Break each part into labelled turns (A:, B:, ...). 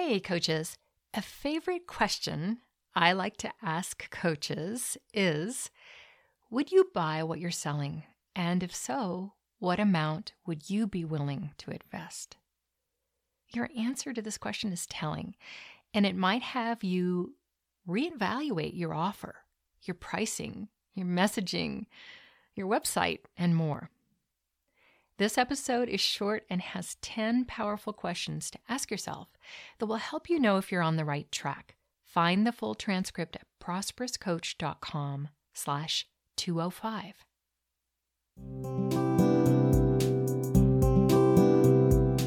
A: Hey, coaches. A favorite question I like to ask coaches is Would you buy what you're selling? And if so, what amount would you be willing to invest? Your answer to this question is telling, and it might have you reevaluate your offer, your pricing, your messaging, your website, and more. This episode is short and has 10 powerful questions to ask yourself that will help you know if you're on the right track. Find the full transcript at prosperouscoach.com slash 205.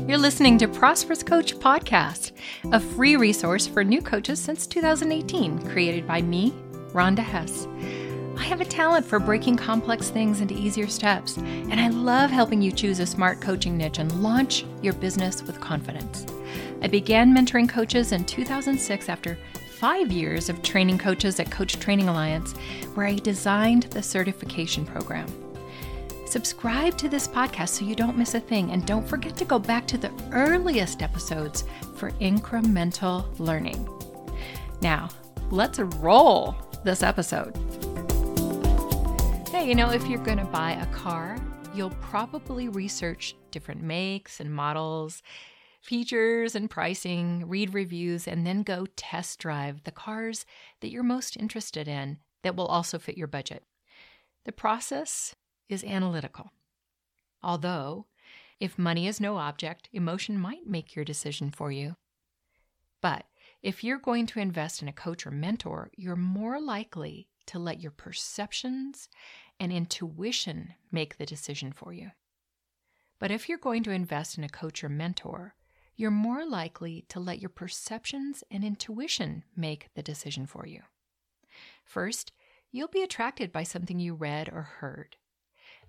A: You're listening to Prosperous Coach Podcast, a free resource for new coaches since 2018, created by me, Rhonda Hess. I have a talent for breaking complex things into easier steps, and I love helping you choose a smart coaching niche and launch your business with confidence. I began mentoring coaches in 2006 after five years of training coaches at Coach Training Alliance, where I designed the certification program. Subscribe to this podcast so you don't miss a thing, and don't forget to go back to the earliest episodes for incremental learning. Now, let's roll this episode. You know, if you're going to buy a car, you'll probably research different makes and models, features and pricing, read reviews, and then go test drive the cars that you're most interested in that will also fit your budget. The process is analytical. Although, if money is no object, emotion might make your decision for you. But if you're going to invest in a coach or mentor, you're more likely to let your perceptions and intuition make the decision for you. But if you're going to invest in a coach or mentor, you're more likely to let your perceptions and intuition make the decision for you. First, you'll be attracted by something you read or heard.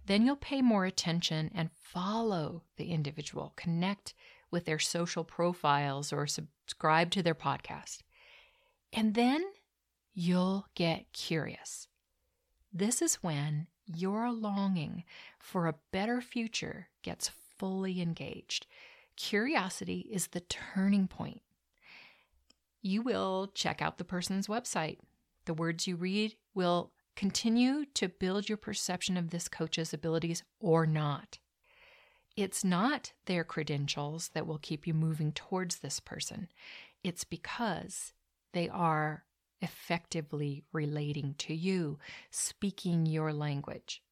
A: Then you'll pay more attention and follow the individual, connect with their social profiles or subscribe to their podcast. And then you'll get curious. This is when your longing for a better future gets fully engaged. Curiosity is the turning point. You will check out the person's website. The words you read will continue to build your perception of this coach's abilities or not. It's not their credentials that will keep you moving towards this person. It's because they are effectively relating to you, speaking your language.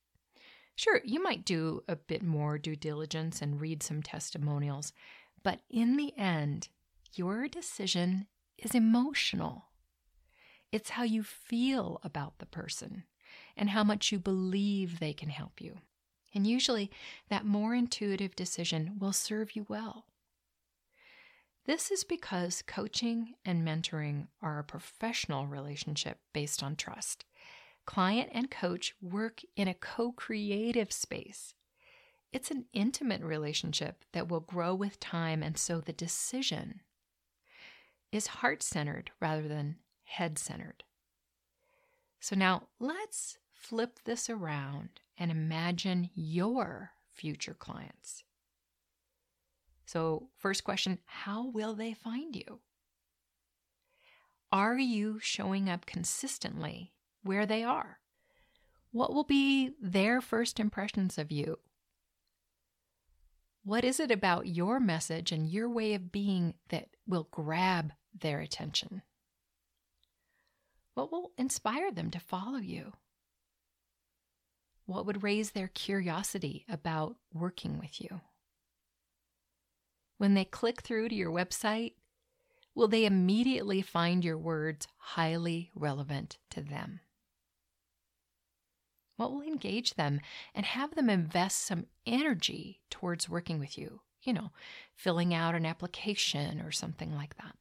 A: Sure, you might do a bit more due diligence and read some testimonials, but in the end, your decision is emotional. It's how you feel about the person and how much you believe they can help you. And usually, that more intuitive decision will serve you well. This is because coaching and mentoring are a professional relationship based on trust. Client and coach work in a co creative space. It's an intimate relationship that will grow with time, and so the decision is heart centered rather than head centered. So now let's flip this around and imagine your future clients. So, first question how will they find you? Are you showing up consistently where they are? What will be their first impressions of you? What is it about your message and your way of being that will grab their attention? What will inspire them to follow you? What would raise their curiosity about working with you? When they click through to your website, will they immediately find your words highly relevant to them? What will engage them and have them invest some energy towards working with you? You know, filling out an application or something like that.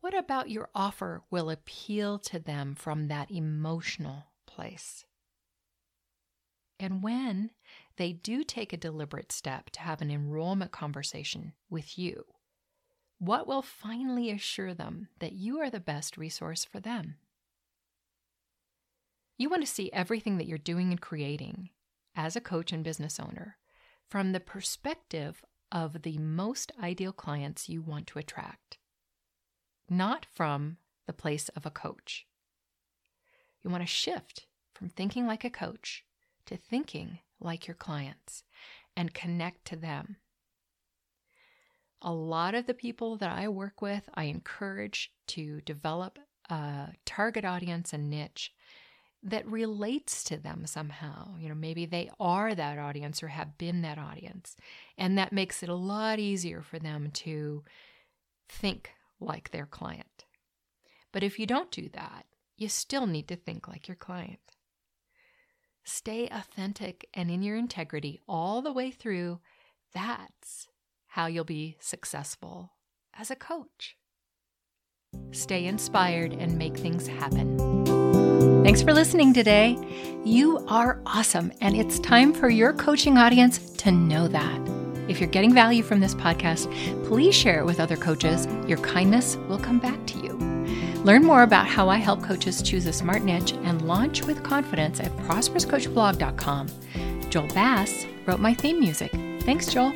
A: What about your offer will appeal to them from that emotional place? And when they do take a deliberate step to have an enrollment conversation with you, what will finally assure them that you are the best resource for them? You want to see everything that you're doing and creating as a coach and business owner from the perspective of the most ideal clients you want to attract, not from the place of a coach. You want to shift from thinking like a coach to thinking like your clients and connect to them. A lot of the people that I work with, I encourage to develop a target audience and niche that relates to them somehow. You know, maybe they are that audience or have been that audience. And that makes it a lot easier for them to think like their client. But if you don't do that, you still need to think like your client. Stay authentic and in your integrity all the way through. That's how you'll be successful as a coach. Stay inspired and make things happen. Thanks for listening today. You are awesome, and it's time for your coaching audience to know that. If you're getting value from this podcast, please share it with other coaches. Your kindness will come back to you. Learn more about how I help coaches choose a smart niche and launch with confidence at prosperouscoachblog.com. Joel Bass wrote my theme music. Thanks, Joel.